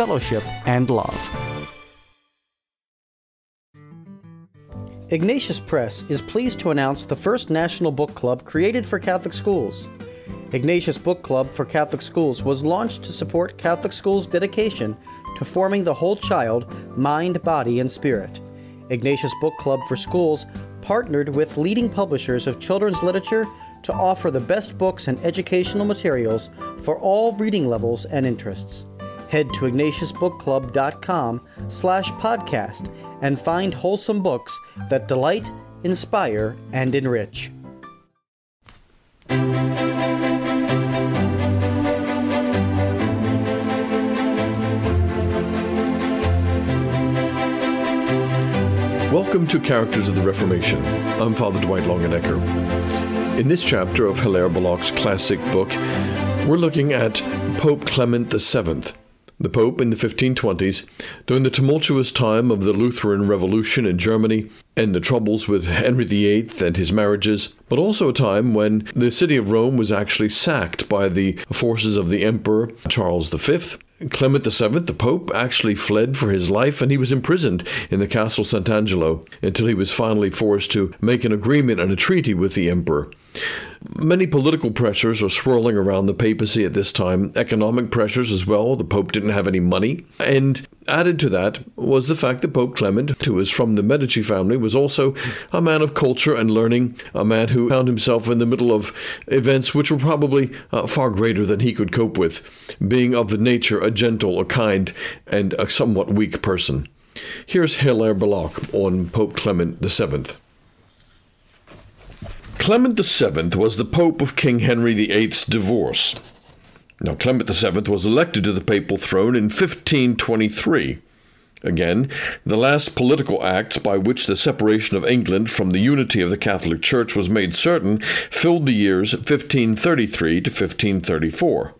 fellowship, and love. Ignatius Press is pleased to announce the first national book club created for Catholic schools. Ignatius Book Club for Catholic Schools was launched to support Catholic schools' dedication to forming the whole child, mind, body, and spirit. Ignatius Book Club for Schools partnered with leading publishers of children's literature to offer the best books and educational materials for all reading levels and interests. Head to ignatiusbookclub.com slash podcast and find wholesome books that delight, inspire, and enrich. Welcome to Characters of the Reformation. I'm Father Dwight Longenecker. In this chapter of Hilaire Belloc's classic book, we're looking at Pope Clement VII, the Pope in the 1520s, during the tumultuous time of the Lutheran Revolution in Germany and the troubles with Henry VIII and his marriages, but also a time when the city of Rome was actually sacked by the forces of the Emperor Charles V Clement VII, the Pope, actually fled for his life and he was imprisoned in the Castle Sant'Angelo until he was finally forced to make an agreement and a treaty with the Emperor. Many political pressures are swirling around the papacy at this time, economic pressures as well. The Pope didn't have any money. And added to that was the fact that Pope Clement, who was from the Medici family, was also a man of culture and learning, a man who found himself in the middle of events which were probably uh, far greater than he could cope with, being of the nature a gentle, a kind, and a somewhat weak person. Here's Hilaire Belloc on Pope Clement VII. Clement VII was the Pope of King Henry VIII's divorce. Now, Clement VII was elected to the papal throne in 1523. Again, the last political acts by which the separation of England from the unity of the Catholic Church was made certain filled the years 1533 to 1534.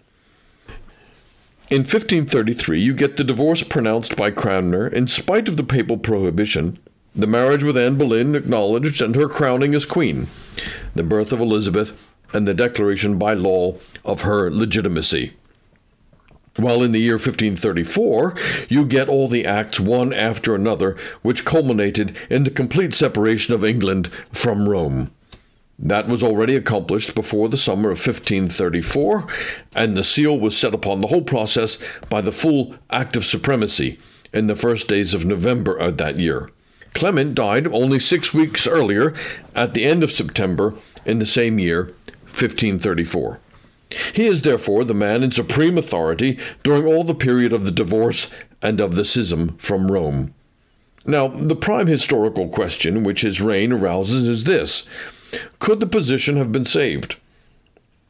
In 1533, you get the divorce pronounced by Cranmer in spite of the papal prohibition, the marriage with Anne Boleyn acknowledged, and her crowning as queen the birth of Elizabeth, and the declaration by law of her legitimacy. While in the year 1534, you get all the acts one after another, which culminated in the complete separation of England from Rome. That was already accomplished before the summer of 1534, and the seal was set upon the whole process by the full Act of Supremacy in the first days of November of that year. Clement died only six weeks earlier, at the end of September in the same year, 1534. He is therefore the man in supreme authority during all the period of the divorce and of the schism from Rome. Now, the prime historical question which his reign arouses is this Could the position have been saved?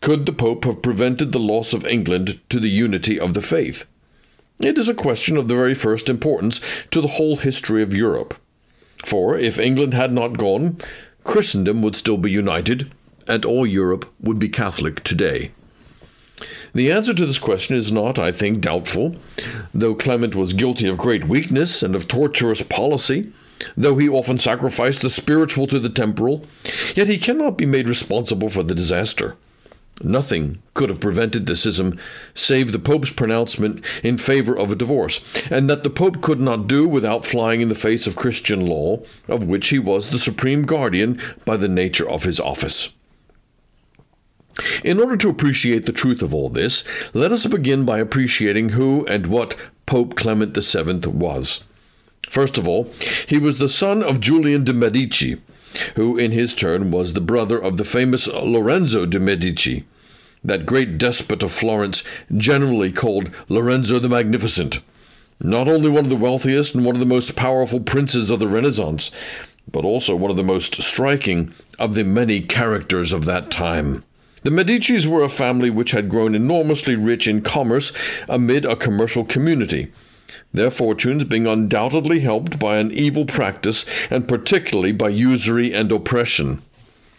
Could the Pope have prevented the loss of England to the unity of the faith? It is a question of the very first importance to the whole history of Europe. For if England had not gone, Christendom would still be united, and all Europe would be Catholic today. The answer to this question is not, I think, doubtful. Though Clement was guilty of great weakness and of tortuous policy, though he often sacrificed the spiritual to the temporal, yet he cannot be made responsible for the disaster. Nothing could have prevented the schism save the Pope's pronouncement in favor of a divorce, and that the Pope could not do without flying in the face of Christian law, of which he was the supreme guardian by the nature of his office. In order to appreciate the truth of all this, let us begin by appreciating who and what Pope Clement VII was. First of all, he was the son of Julian de Medici, who in his turn was the brother of the famous Lorenzo de Medici, that great despot of Florence, generally called Lorenzo the Magnificent. Not only one of the wealthiest and one of the most powerful princes of the Renaissance, but also one of the most striking of the many characters of that time. The Medicis were a family which had grown enormously rich in commerce amid a commercial community. their fortunes being undoubtedly helped by an evil practice and particularly by usury and oppression.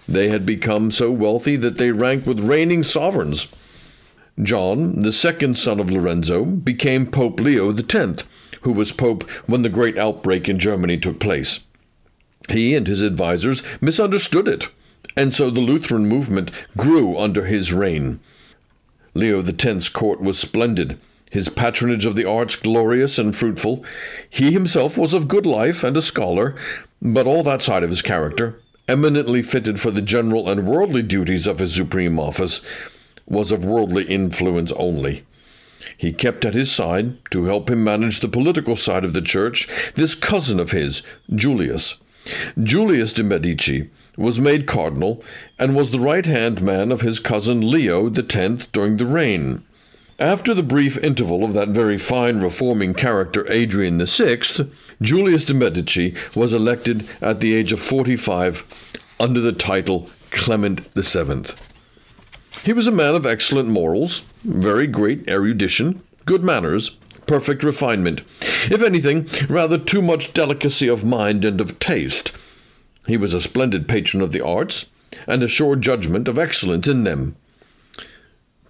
They had become so wealthy that they ranked with reigning sovereigns. John, the second son of Lorenzo, became Pope Leo X, who was pope when the great outbreak in Germany took place. He and his advisers misunderstood it, and so the Lutheran movement grew under his reign. Leo X's court was splendid, his patronage of the arts glorious and fruitful. He himself was of good life and a scholar, but all that side of his character, eminently fitted for the general and worldly duties of his supreme office, was of worldly influence only. He kept at his side, to help him manage the political side of the church, this cousin of his, Julius. Julius de Medici was made cardinal and was the right hand man of his cousin Leo X during the reign. After the brief interval of that very fine reforming character Adrian VI, Julius de Medici was elected at the age of 45 under the title Clement VII. He was a man of excellent morals, very great erudition, good manners, perfect refinement, if anything, rather too much delicacy of mind and of taste. He was a splendid patron of the arts, and a sure judgment of excellence in them.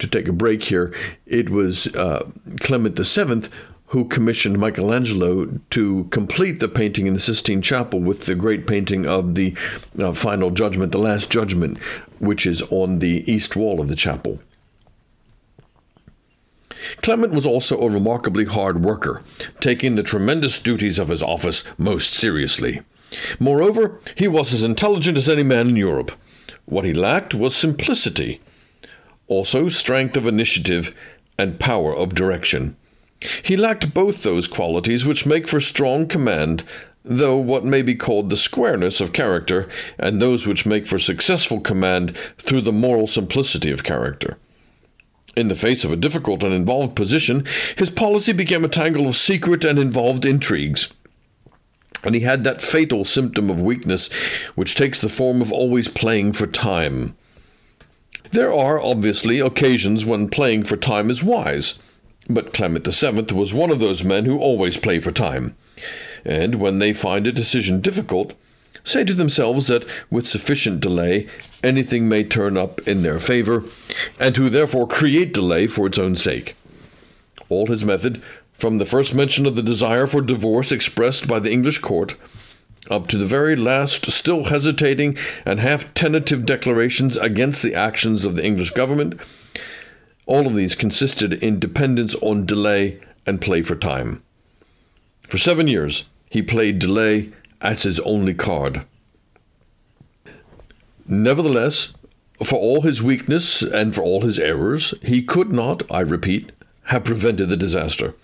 To take a break here, it was uh, Clement VII who commissioned Michelangelo to complete the painting in the Sistine Chapel with the great painting of the uh, Final Judgment, the Last Judgment, which is on the east wall of the chapel. Clement was also a remarkably hard worker, taking the tremendous duties of his office most seriously. Moreover, he was as intelligent as any man in Europe. What he lacked was simplicity, also strength of initiative and power of direction. He lacked both those qualities which make for strong command, though what may be called the squareness of character, and those which make for successful command through the moral simplicity of character. In the face of a difficult and involved position, his policy became a tangle of secret and involved intrigues. And he had that fatal symptom of weakness which takes the form of always playing for time. There are, obviously, occasions when playing for time is wise. But Clement VII was one of those men who always play for time. And when they find a decision difficult, say to themselves that with sufficient delay anything may turn up in their favor, and who therefore create delay for its own sake. All his method, from the first mention of the desire for divorce expressed by the English court, up to the very last still hesitating and half tentative declarations against the actions of the English government, all of these consisted in dependence on delay and play for time. For seven years, he played delay as his only card. Nevertheless, for all his weakness and for all his errors, he could not, I repeat, have prevented the disaster.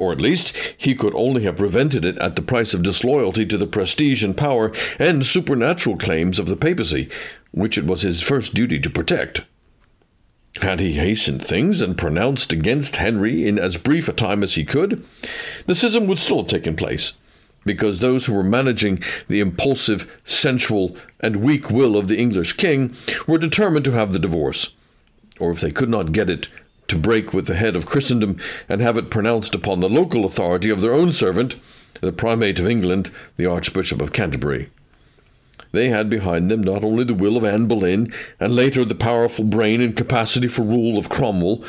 Or at least, he could only have prevented it at the price of disloyalty to the prestige and power and supernatural claims of the papacy, which it was his first duty to protect. Had he hastened things and pronounced against Henry in as brief a time as he could, the schism would still have taken place, because those who were managing the impulsive, sensual, and weak will of the English king were determined to have the divorce, or if they could not get it, to break with the head of Christendom and have it pronounced upon the local authority of their own servant, the primate of England, the Archbishop of Canterbury. They had behind them not only the will of Anne Boleyn, and later the powerful brain and capacity for rule of Cromwell,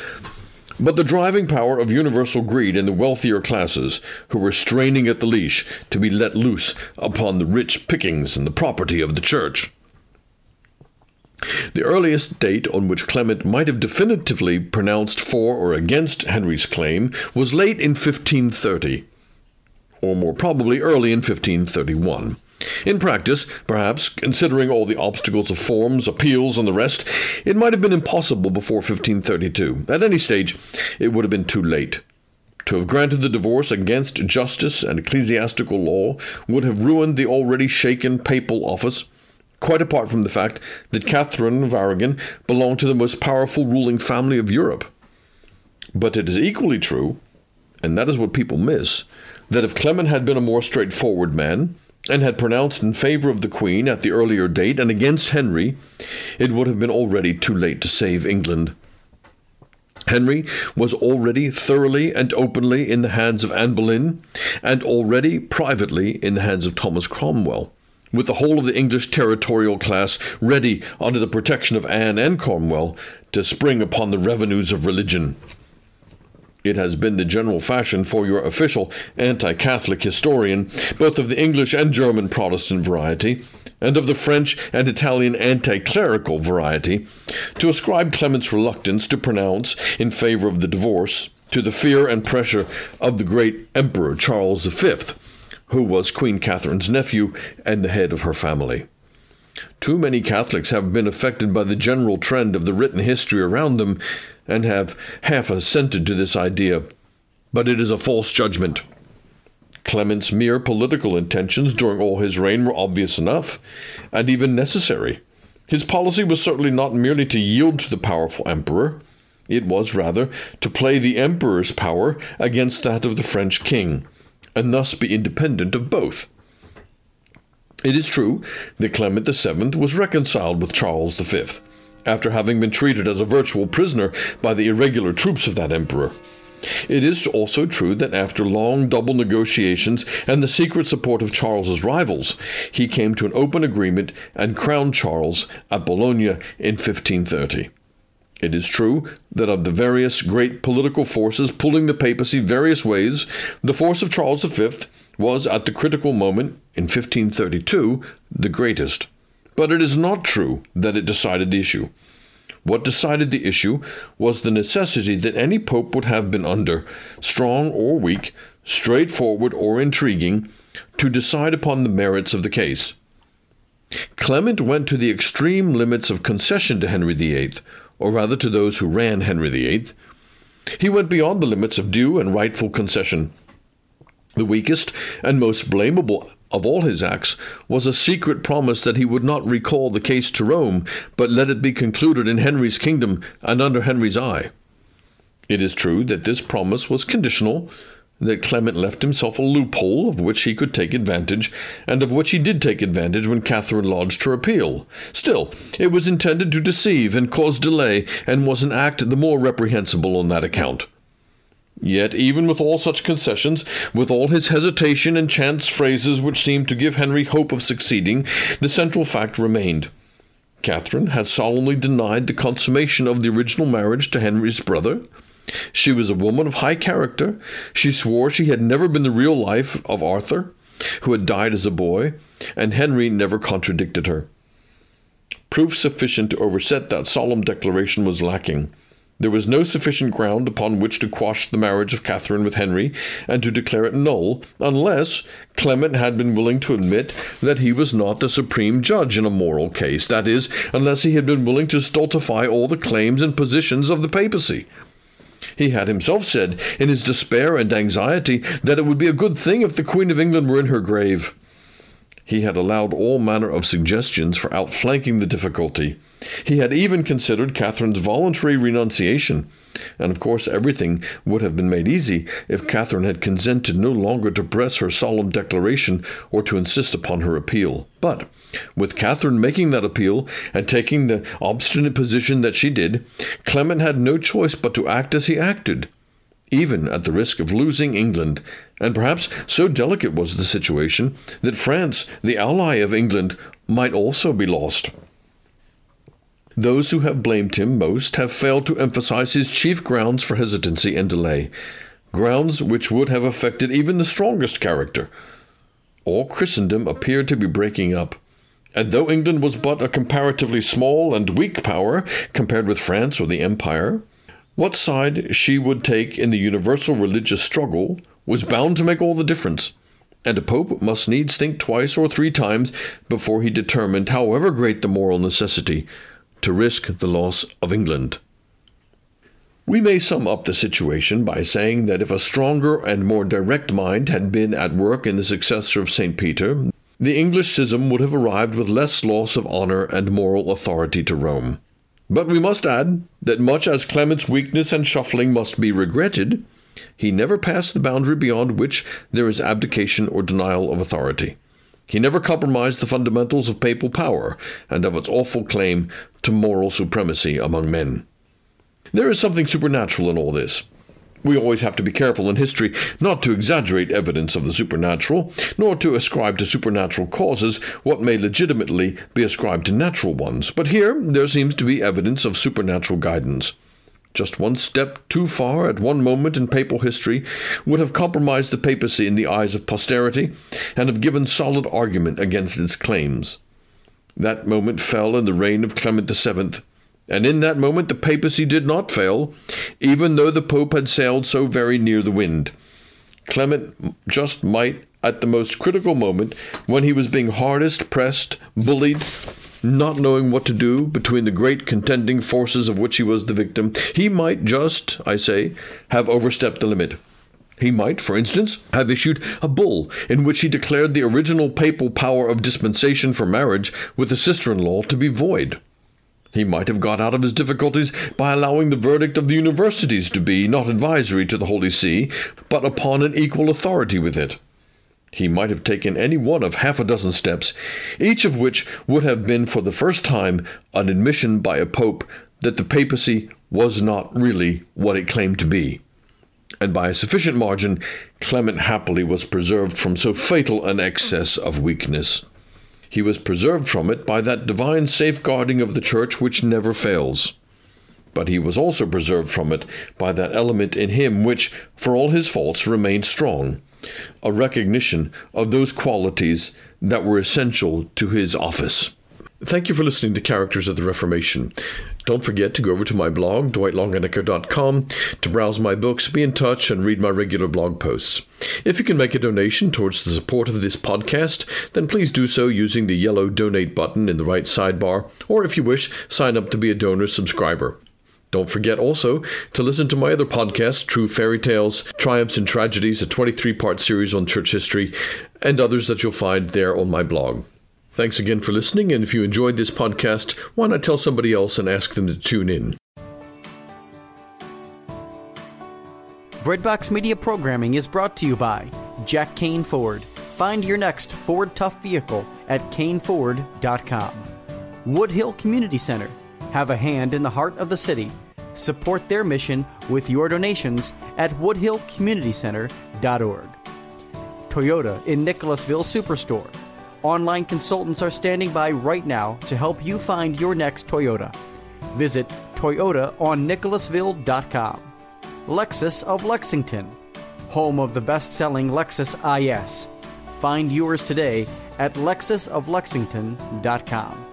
but the driving power of universal greed in the wealthier classes, who were straining at the leash to be let loose upon the rich pickings and the property of the church. The earliest date on which Clement might have definitively pronounced for or against Henry's claim was late in 1530, or more probably early in 1531. In practice, perhaps, considering all the obstacles of forms, appeals, and the rest, it might have been impossible before 1532. At any stage, it would have been too late. To have granted the divorce against justice and ecclesiastical law would have ruined the already shaken papal office, quite apart from the fact that Catherine of Aragon belonged to the most powerful ruling family of Europe. But it is equally true, and that is what people miss, that if Clement had been a more straightforward man, and had pronounced in favor of the Queen at the earlier date and against Henry, it would have been already too late to save England. Henry was already thoroughly and openly in the hands of Anne Boleyn, and already privately in the hands of Thomas Cromwell, with the whole of the English territorial class ready, under the protection of Anne and Cromwell, to spring upon the revenues of religion. It has been the general fashion for your official anti Catholic historian, both of the English and German Protestant variety, and of the French and Italian anti clerical variety, to ascribe Clement's reluctance to pronounce in favor of the divorce to the fear and pressure of the great Emperor Charles V, who was Queen Catherine's nephew and the head of her family. Too many Catholics have been affected by the general trend of the written history around them and have half assented to this idea, but it is a false judgment. Clement's mere political intentions during all his reign were obvious enough, and even necessary. His policy was certainly not merely to yield to the powerful emperor, it was rather to play the emperor's power against that of the French king, and thus be independent of both. It is true that Clement VII was reconciled with Charles V, after having been treated as a virtual prisoner by the irregular troops of that emperor. It is also true that after long double negotiations and the secret support of Charles's rivals, he came to an open agreement and crowned Charles at Bologna in 1530. It is true that of the various great political forces pulling the papacy various ways, the force of Charles V was at the critical moment in 1532 the greatest. But it is not true that it decided the issue. What decided the issue was the necessity that any pope would have been under, strong or weak, straightforward or intriguing, to decide upon the merits of the case. Clement went to the extreme limits of concession to Henry VIII, or rather to those who ran Henry VIII. He went beyond the limits of due and rightful concession. The weakest and most blamable of all his acts was a secret promise that he would not recall the case to Rome, but let it be concluded in Henry's kingdom and under Henry's eye. It is true that this promise was conditional, that Clement left himself a loophole of which he could take advantage, and of which he did take advantage when Catherine lodged her appeal. Still, it was intended to deceive and cause delay, and was an act the more reprehensible on that account. Yet, even with all such concessions, with all his hesitation and chance phrases which seemed to give Henry hope of succeeding, the central fact remained. Catherine had solemnly denied the consummation of the original marriage to Henry's brother. She was a woman of high character. She swore she had never been the real life of Arthur, who had died as a boy, and Henry never contradicted her. Proof sufficient to overset that solemn declaration was lacking. There was no sufficient ground upon which to quash the marriage of Catherine with Henry and to declare it null, unless Clement had been willing to admit that he was not the supreme judge in a moral case, that is, unless he had been willing to stultify all the claims and positions of the papacy. He had himself said, in his despair and anxiety, that it would be a good thing if the Queen of England were in her grave. He had allowed all manner of suggestions for outflanking the difficulty. He had even considered Catherine's voluntary renunciation, and of course everything would have been made easy if Catherine had consented no longer to press her solemn declaration or to insist upon her appeal. But, with Catherine making that appeal and taking the obstinate position that she did, Clement had no choice but to act as he acted even at the risk of losing England, and perhaps so delicate was the situation that France, the ally of England, might also be lost. Those who have blamed him most have failed to emphasize his chief grounds for hesitancy and delay, grounds which would have affected even the strongest character. All Christendom appeared to be breaking up, and though England was but a comparatively small and weak power compared with France or the Empire, what side she would take in the universal religious struggle was bound to make all the difference, and a pope must needs think twice or three times before he determined, however great the moral necessity, to risk the loss of England. We may sum up the situation by saying that if a stronger and more direct mind had been at work in the successor of St. Peter, the English schism would have arrived with less loss of honor and moral authority to Rome. But we must add that much as Clement's weakness and shuffling must be regretted, he never passed the boundary beyond which there is abdication or denial of authority. He never compromised the fundamentals of papal power and of its awful claim to moral supremacy among men. There is something supernatural in all this. We always have to be careful in history not to exaggerate evidence of the supernatural, nor to ascribe to supernatural causes what may legitimately be ascribed to natural ones. But here there seems to be evidence of supernatural guidance. Just one step too far at one moment in papal history would have compromised the papacy in the eyes of posterity and have given solid argument against its claims. That moment fell in the reign of Clement VII, and in that moment the papacy did not fail, even though the pope had sailed so very near the wind. Clement just might, at the most critical moment, when he was being hardest pressed, bullied, not knowing what to do between the great contending forces of which he was the victim, he might just, I say, have overstepped the limit. He might, for instance, have issued a bull in which he declared the original papal power of dispensation for marriage with the sister in law to be void. He might have got out of his difficulties by allowing the verdict of the universities to be not advisory to the Holy See, but upon an equal authority with it. He might have taken any one of half a dozen steps, each of which would have been for the first time an admission by a pope that the papacy was not really what it claimed to be. And by a sufficient margin, Clement happily was preserved from so fatal an excess of weakness. He was preserved from it by that divine safeguarding of the Church which never fails. But he was also preserved from it by that element in him which, for all his faults, remained strong a recognition of those qualities that were essential to his office. Thank you for listening to Characters of the Reformation. Don't forget to go over to my blog, dwightlongenecker.com, to browse my books, be in touch, and read my regular blog posts. If you can make a donation towards the support of this podcast, then please do so using the yellow donate button in the right sidebar, or if you wish, sign up to be a donor subscriber. Don't forget also to listen to my other podcast, True Fairy Tales, Triumphs and Tragedies, a 23 part series on church history, and others that you'll find there on my blog. Thanks again for listening, and if you enjoyed this podcast, why not tell somebody else and ask them to tune in? Breadbox Media programming is brought to you by Jack Kain Ford. Find your next Ford Tough vehicle at kainford.com. Woodhill Community Center. Have a hand in the heart of the city Support their mission with your donations at woodhillcommunitycenter.org. Toyota on Nicholasville Superstore. Online consultants are standing by right now to help you find your next Toyota. Visit toyotaonnicholasville.com. Lexus of Lexington, home of the best-selling Lexus IS. Find yours today at lexusoflexington.com.